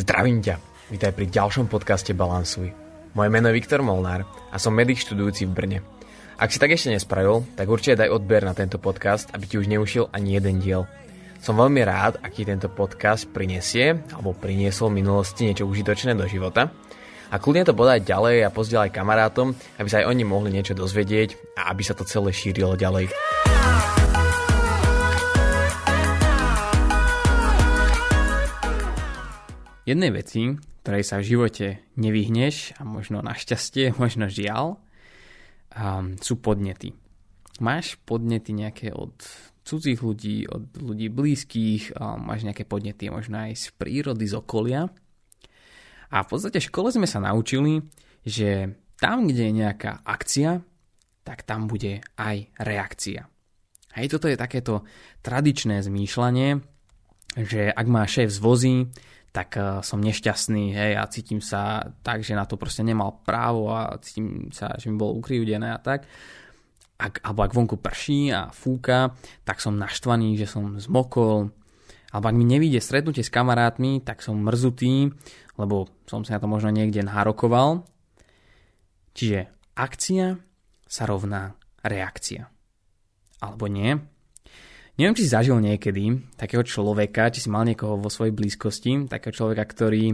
Zdravím ťa, vítaj pri ďalšom podcaste Balansuj. Moje meno je Viktor Molnár a som medic študujúci v Brne. Ak si tak ešte nespravil, tak určite daj odber na tento podcast, aby ti už neušil ani jeden diel. Som veľmi rád, aký tento podcast prinesie, alebo priniesol v minulosti niečo užitočné do života. A kľudne to podaj ďalej a pozdielaj kamarátom, aby sa aj oni mohli niečo dozvedieť a aby sa to celé šírilo ďalej. Jednej veci, ktorej sa v živote nevyhneš a možno našťastie, možno žiaľ, um, sú podnety. Máš podnety nejaké od cudzích ľudí, od ľudí blízkych, um, máš nejaké podnety možno aj z prírody, z okolia. A v podstate v škole sme sa naučili, že tam, kde je nejaká akcia, tak tam bude aj reakcia. Hej, toto je takéto tradičné zmýšľanie, že ak má šéf zvozí, tak uh, som nešťastný hej, a cítim sa tak, že na to proste nemal právo a cítim sa, že mi bolo ukrivdené a tak. Ak, alebo ak vonku prší a fúka, tak som naštvaný, že som zmokol. Alebo ak mi nevíde stretnutie s kamarátmi, tak som mrzutý, lebo som sa na to možno niekde nárokoval. Čiže akcia sa rovná reakcia. Alebo nie. Neviem, či si zažil niekedy takého človeka, či si mal niekoho vo svojej blízkosti, takého človeka, ktorý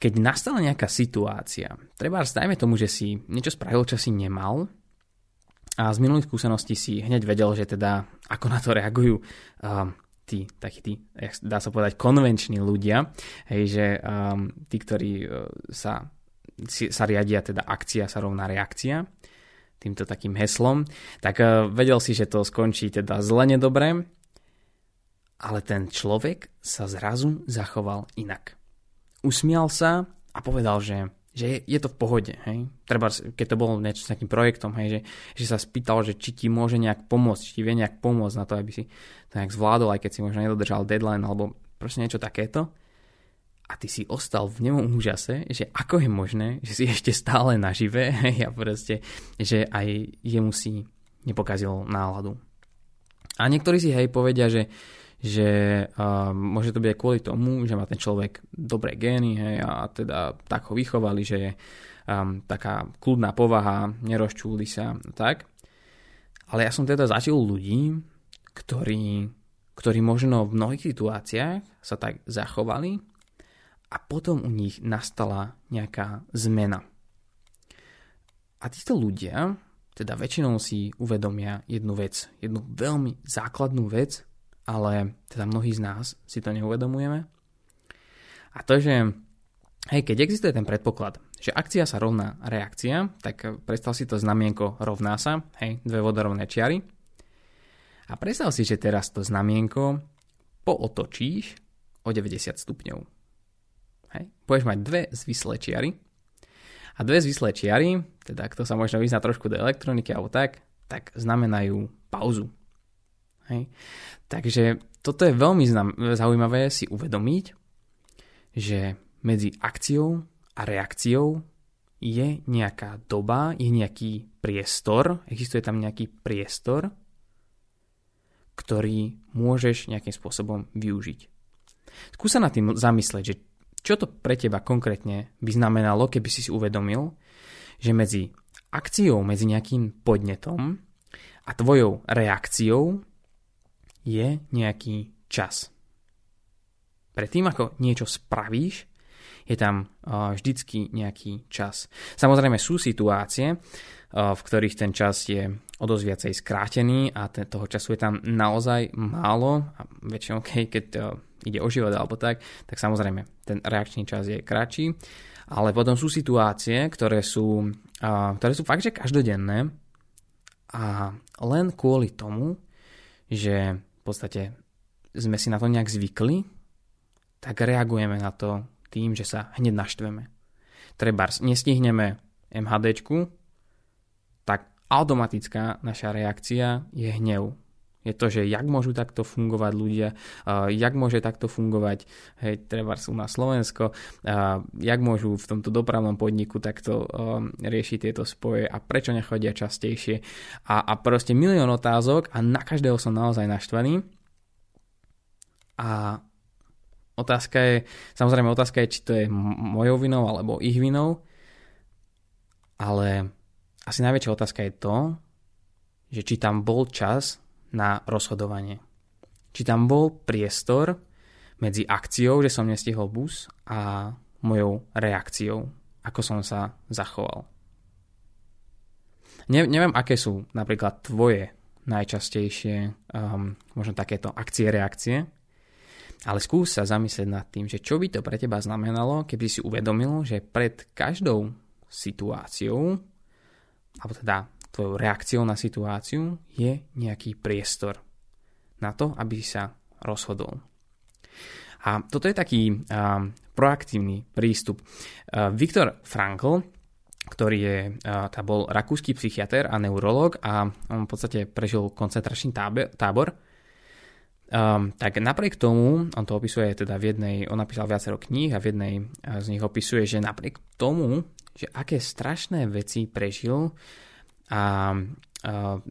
keď nastala nejaká situácia, treba dajme tomu, že si niečo spravil, čo si nemal a z minulých skúseností si hneď vedel, že teda ako na to reagujú um, tí, takí tí, dá sa povedať, konvenční ľudia, hej, že um, tí, ktorí uh, sa, si, sa riadia, teda akcia sa rovná reakcia, týmto takým heslom, tak uh, vedel si, že to skončí teda zle nedobre, ale ten človek sa zrazu zachoval inak. Usmial sa a povedal, že, že je to v pohode. Hej? Treba, keď to bolo niečo s nejakým projektom, hej, že, že sa spýtal, že či ti môže nejak pomôcť, či ti vie nejak pomôcť na to, aby si to nejak zvládol, aj keď si možno nedodržal deadline alebo proste niečo takéto a ty si ostal v nemom úžase, že ako je možné, že si ešte stále nažive a proste, že aj jemu si nepokazil náladu. A niektorí si hej povedia, že, že uh, môže to byť aj kvôli tomu, že má ten človek dobré gény hej, a teda tak ho vychovali, že je um, taká kľudná povaha, nerozčúli sa, tak. Ale ja som teda zažil ľudí, ktorí, ktorí možno v mnohých situáciách sa tak zachovali, a potom u nich nastala nejaká zmena. A títo ľudia teda väčšinou si uvedomia jednu vec, jednu veľmi základnú vec, ale teda mnohí z nás si to neuvedomujeme. A to, že hej, keď existuje ten predpoklad, že akcia sa rovná reakcia, tak predstav si to znamienko rovná sa, hej, dve vodorovné čiary. A predstav si, že teraz to znamienko pootočíš o 90 stupňov. Hej. Budeš mať dve zvislé čiary. A dve zvislé čiary, teda kto sa možno vyzná trošku do elektroniky alebo tak, tak znamenajú pauzu. Hej. Takže toto je veľmi zaujímavé si uvedomiť, že medzi akciou a reakciou je nejaká doba, je nejaký priestor, existuje tam nejaký priestor, ktorý môžeš nejakým spôsobom využiť. Skúsa nad tým zamysleť, že čo to pre teba konkrétne by znamenalo, keby si si uvedomil, že medzi akciou, medzi nejakým podnetom a tvojou reakciou je nejaký čas. Predtým, ako niečo spravíš, je tam vždycky nejaký čas. Samozrejme sú situácie, v ktorých ten čas je o dosť viacej skrátený a toho času je tam naozaj málo a väčšinou keď ide o život alebo tak, tak samozrejme ten reakčný čas je kratší. Ale potom sú situácie, ktoré sú, ktoré sú fakt, že každodenné a len kvôli tomu, že v podstate sme si na to nejak zvykli, tak reagujeme na to tým, že sa hneď naštveme. Treba nestihneme MHDčku, tak automatická naša reakcia je hnev je to, že jak môžu takto fungovať ľudia, uh, jak môže takto fungovať, hej, treba sú na Slovensko, uh, jak môžu v tomto dopravnom podniku takto uh, riešiť tieto spoje a prečo nechodia častejšie. A, a proste milión otázok a na každého som naozaj naštvaný. A Otázka je, samozrejme otázka je, či to je mojou vinou alebo ich vinou, ale asi najväčšia otázka je to, že či tam bol čas na rozhodovanie. Či tam bol priestor medzi akciou, že som nestihol bus a mojou reakciou, ako som sa zachoval. Ne, neviem, aké sú napríklad tvoje najčastejšie um, možno takéto akcie, reakcie, ale skús sa zamyslieť nad tým, že čo by to pre teba znamenalo, keby si uvedomil, že pred každou situáciou, alebo teda tvojou reakciou na situáciu, je nejaký priestor na to, aby sa rozhodol. A toto je taký uh, proaktívny prístup. Uh, Viktor Frankl ktorý je, tá bol rakúsky psychiatr a neurolog a on v podstate prežil koncentračný tábor. Um, tak napriek tomu, on to opisuje teda v jednej, on napísal viacero kníh a v jednej z nich opisuje, že napriek tomu, že aké strašné veci prežil a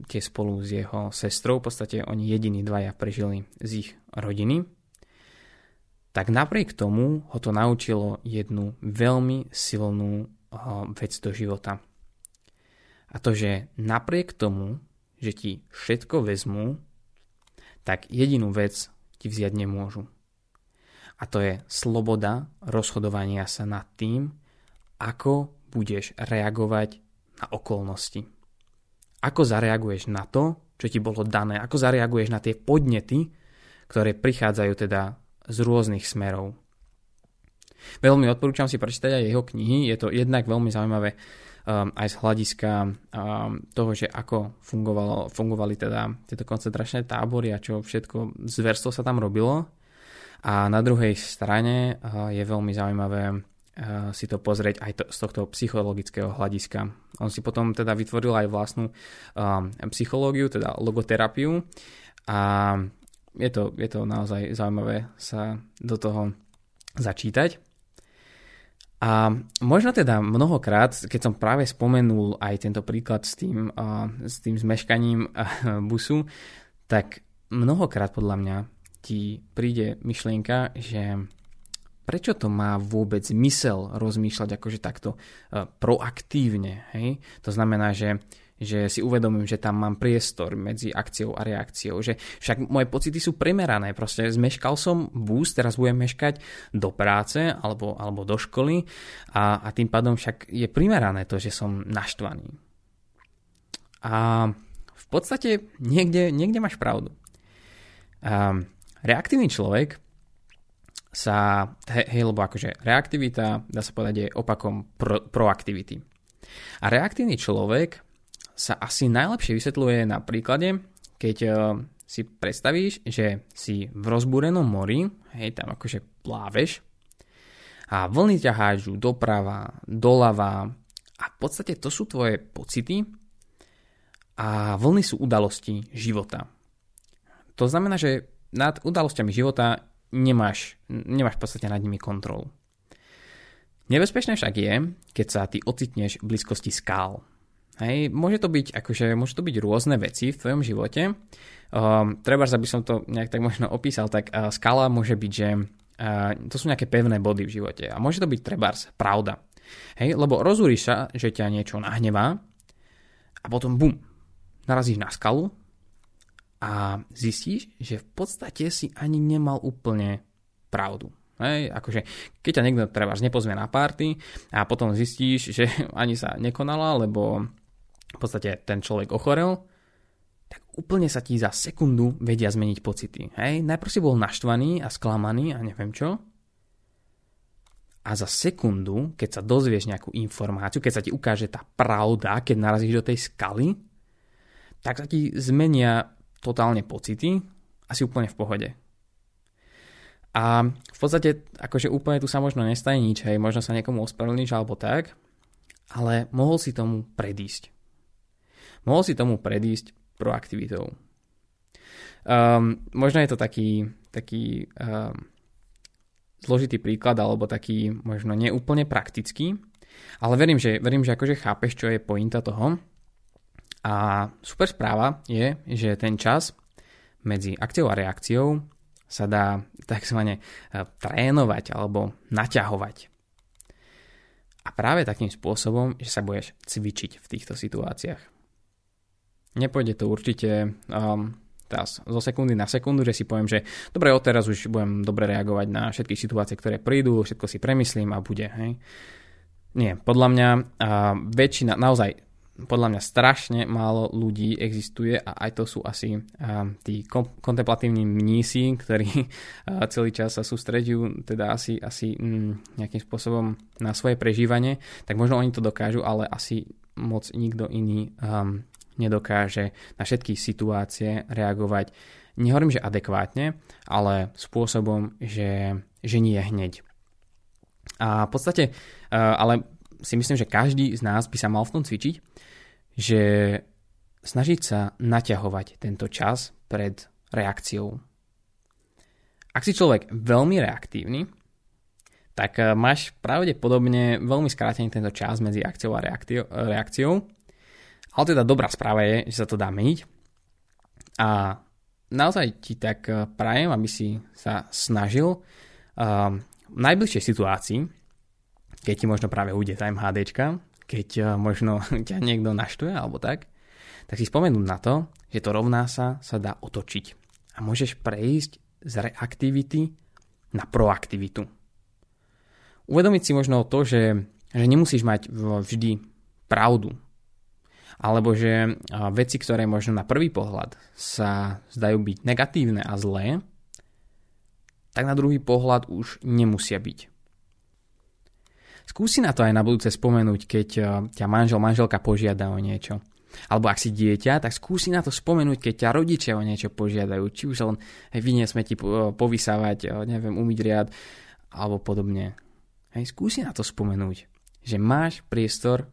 tie spolu s jeho sestrou, v podstate oni jediní dvaja prežili z ich rodiny, tak napriek tomu ho to naučilo jednu veľmi silnú vec do života. A to, že napriek tomu, že ti všetko vezmú, tak jedinú vec ti vziať nemôžu. A to je sloboda rozhodovania sa nad tým, ako budeš reagovať na okolnosti. Ako zareaguješ na to, čo ti bolo dané, ako zareaguješ na tie podnety, ktoré prichádzajú teda z rôznych smerov. Veľmi odporúčam si prečítať aj jeho knihy, je to jednak veľmi zaujímavé um, aj z hľadiska um, toho, že ako fungovalo, fungovali teda tieto koncentračné tábory a čo všetko zverstvo sa tam robilo. A na druhej strane uh, je veľmi zaujímavé si to pozrieť aj to, z tohto psychologického hľadiska. On si potom teda vytvoril aj vlastnú um, psychológiu, teda logoterapiu a je to, je to naozaj zaujímavé sa do toho začítať. A možno teda mnohokrát, keď som práve spomenul aj tento príklad s tým, uh, s tým zmeškaním uh, busu, tak mnohokrát podľa mňa ti príde myšlienka, že prečo to má vôbec zmysel rozmýšľať akože takto uh, proaktívne. Hej? To znamená, že že si uvedomím, že tam mám priestor medzi akciou a reakciou, že však moje pocity sú primerané, proste zmeškal som bus, teraz budem meškať do práce alebo, alebo do školy a, a tým pádom však je primerané to, že som naštvaný. A v podstate niekde, niekde máš pravdu. A reaktívny človek sa, hej, lebo akože reaktivita, dá sa povedať, je opakom pro, proaktivity. A reaktívny človek sa asi najlepšie vysvetľuje na príklade, keď uh, si predstavíš, že si v rozbúrenom mori, hej, tam akože pláveš a vlny ťa hážu doprava, doľava a v podstate to sú tvoje pocity a vlny sú udalosti života. To znamená, že nad udalosťami života nemáš, nemáš v podstate nad nimi kontrolu. Nebezpečné však je, keď sa ty ocitneš v blízkosti skál. Hej, môže to byť, akože, môže to byť rôzne veci v tvojom živote. Um, treba, aby som to nejak tak možno opísal, tak uh, skala môže byť, že uh, to sú nejaké pevné body v živote. A môže to byť trebárs, pravda. Hej, lebo rozúriš sa, že ťa niečo nahnevá a potom bum, narazíš na skalu a zistíš, že v podstate si ani nemal úplne pravdu. Hej, akože keď ťa niekto treba nepozve na párty a potom zistíš, že ani sa nekonala, lebo v podstate ten človek ochorel, tak úplne sa ti za sekundu vedia zmeniť pocity. Hej? Najprv si bol naštvaný a sklamaný a neviem čo. A za sekundu, keď sa dozvieš nejakú informáciu, keď sa ti ukáže tá pravda, keď narazíš do tej skaly, tak sa ti zmenia totálne pocity a si úplne v pohode. A v podstate, akože úplne tu sa možno nestane nič, hej, možno sa niekomu ospravedlníš alebo tak, ale mohol si tomu predísť. Mohol si tomu predísť proaktivitou. Um, možno je to taký, taký um, zložitý príklad alebo taký možno neúplne praktický, ale verím, že, verím, že akože chápeš, čo je pointa toho. A super správa je, že ten čas medzi akciou a reakciou sa dá tzv. trénovať alebo naťahovať. A práve takým spôsobom, že sa budeš cvičiť v týchto situáciách. Nepôjde to určite um, teraz zo sekundy na sekundu, že si poviem, že dobre, odteraz už budem dobre reagovať na všetky situácie, ktoré prídu, všetko si premyslím a bude. Hej. Nie, podľa mňa uh, väčšina, naozaj podľa mňa strašne málo ľudí existuje a aj to sú asi tí kontemplatívni mnísi, ktorí celý čas sa sústredujú teda asi, asi mm, nejakým spôsobom na svoje prežívanie, tak možno oni to dokážu, ale asi moc nikto iný um, nedokáže na všetky situácie reagovať. Nehovorím, že adekvátne, ale spôsobom, že, že nie hneď. A v podstate, ale si myslím, že každý z nás by sa mal v tom cvičiť, že snažiť sa naťahovať tento čas pred reakciou. Ak si človek veľmi reaktívny, tak eh, máš pravdepodobne veľmi skrátený tento čas medzi akciou a reakciou. Ale teda dobrá správa je, že sa to dá meniť. A naozaj ti tak eh, prajem, aby si sa snažil uh, v najbližšej situácii, keď ti možno práve ujde time HDčka, keď eh, možno ťa niekto naštuje alebo tak, tak si spomenúť na to, že to rovná sa sa dá otočiť. A môžeš prejsť z reaktivity na proaktivitu. Uvedomiť si možno to, že, že nemusíš mať vždy pravdu. Alebo že veci, ktoré možno na prvý pohľad sa zdajú byť negatívne a zlé, tak na druhý pohľad už nemusia byť. Skúsi na to aj na budúce spomenúť, keď eh, ťa manžel, manželka požiada o niečo. Alebo ak si dieťa, tak skúsi na to spomenúť, keď ťa rodičia o niečo požiadajú. Či už len hej, vyniesme ti eh, povysávať, eh, neviem, umyť riad, alebo podobne. Hej, skúsi na to spomenúť, že máš priestor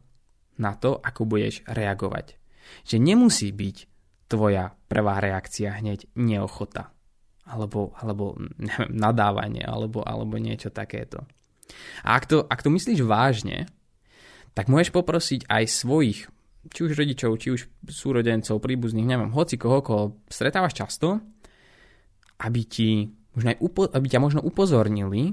na to, ako budeš reagovať. Že nemusí byť tvoja prvá reakcia hneď neochota. Alebo, alebo neviem, nadávanie, alebo, alebo niečo takéto. A ak to, ak to myslíš vážne, tak môžeš poprosiť aj svojich, či už rodičov, či už súrodencov, príbuzných, neviem, hoci koho, koho stretávaš často, aby, ti, možno aj upo- aby ťa možno upozornili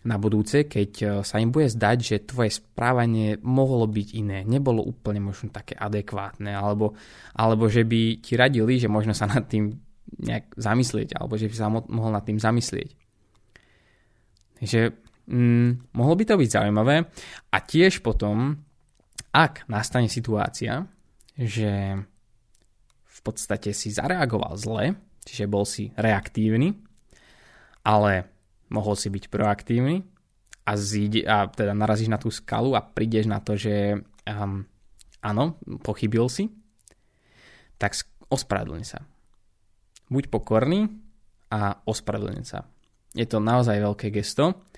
na budúce, keď e, sa im bude zdať, že tvoje správanie mohlo byť iné, nebolo úplne možno také adekvátne, alebo, alebo že by ti radili, že možno sa nad tým nejak zamyslieť, alebo že by sa mohol nad tým zamyslieť. Že mm, mohlo by to byť zaujímavé. A tiež potom, ak nastane situácia, že v podstate si zareagoval zle, čiže bol si reaktívny, ale mohol si byť proaktívny a, zíde, a teda narazíš na tú skalu a prídeš na to, že um, áno, pochybil si, tak ospravedlň sa. Buď pokorný a ospravedlň sa. Je to naozaj veľké gesto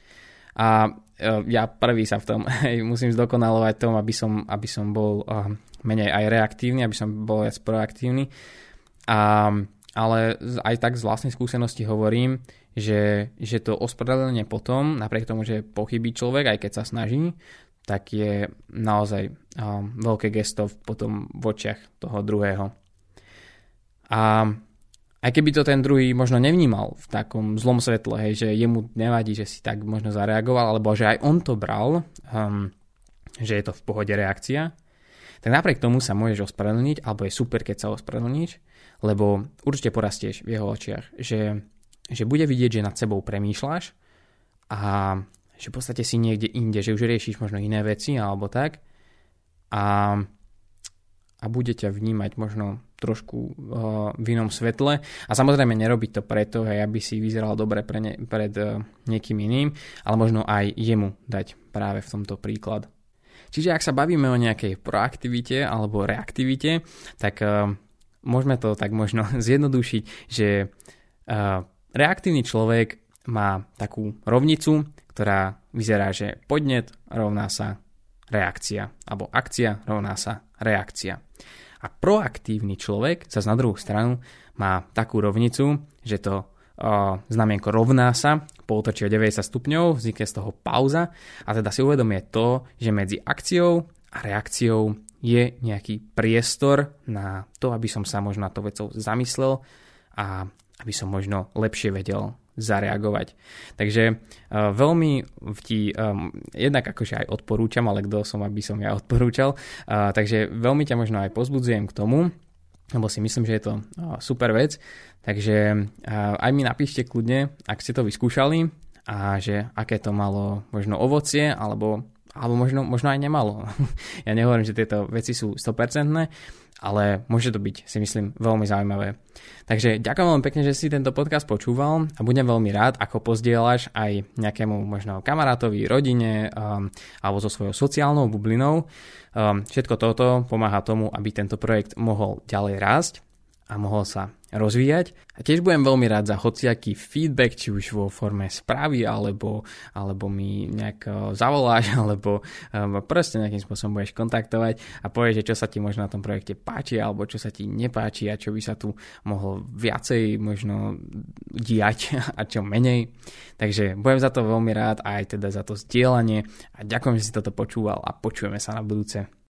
a e, ja prvý sa v tom musím zdokonalovať tom, aby som, aby som bol uh, menej aj reaktívny, aby som bol viac proaktívny. A, ale aj tak z vlastnej skúsenosti hovorím, že, že to ospravedlenie potom, napriek tomu, že pochybí človek, aj keď sa snaží, tak je naozaj uh, veľké gesto potom v očiach toho druhého. A aj keby to ten druhý možno nevnímal v takom zlom svetle, hej, že jemu nevadí, že si tak možno zareagoval, alebo že aj on to bral, um, že je to v pohode reakcia, tak napriek tomu sa môžeš ospravedlniť, alebo je super, keď sa ospravedlníš, lebo určite porastieš v jeho očiach, že, že bude vidieť, že nad sebou premýšľaš a že v podstate si niekde inde, že už riešiš možno iné veci alebo tak a, a bude ťa vnímať možno trošku uh, v inom svetle. A samozrejme nerobiť to preto, hej, aby si vyzeral dobre pre ne, pred uh, niekým iným, ale možno aj jemu dať práve v tomto príklad. Čiže ak sa bavíme o nejakej proaktivite alebo reaktivite, tak uh, môžeme to tak možno zjednodušiť, že uh, reaktívny človek má takú rovnicu, ktorá vyzerá, že podnet rovná sa reakcia, alebo akcia rovná sa reakcia. A proaktívny človek sa na druhú stranu má takú rovnicu, že to uh, znamienko rovná sa, pootočí o 90 stupňov, vznikne z toho pauza a teda si uvedomie to, že medzi akciou a reakciou je nejaký priestor na to, aby som sa možno na to vecou zamyslel a, aby som možno lepšie vedel zareagovať. Takže uh, veľmi ti um, jednak akože aj odporúčam, ale kto som, aby som ja odporúčal, uh, takže veľmi ťa možno aj pozbudzujem k tomu, lebo si myslím, že je to uh, super vec, takže uh, aj mi napíšte kľudne, ak ste to vyskúšali a že aké to malo možno ovocie, alebo alebo možno, možno aj nemalo. ja nehovorím, že tieto veci sú 100%, ale môže to byť, si myslím, veľmi zaujímavé. Takže ďakujem veľmi pekne, že si tento podcast počúval a budem veľmi rád, ako pozdieľaš aj nejakému možno kamarátovi, rodine um, alebo so svojou sociálnou bublinou. Um, všetko toto pomáha tomu, aby tento projekt mohol ďalej rásť a mohol sa rozvíjať. A tiež budem veľmi rád za hociaký feedback, či už vo forme správy, alebo, alebo mi nejak e, zavoláš, alebo um, proste nejakým spôsobom budeš kontaktovať a povieš, že čo sa ti možno na tom projekte páči, alebo čo sa ti nepáči a čo by sa tu mohlo viacej možno diať a čo menej. Takže budem za to veľmi rád aj teda za to zdieľanie a ďakujem, že si toto počúval a počujeme sa na budúce.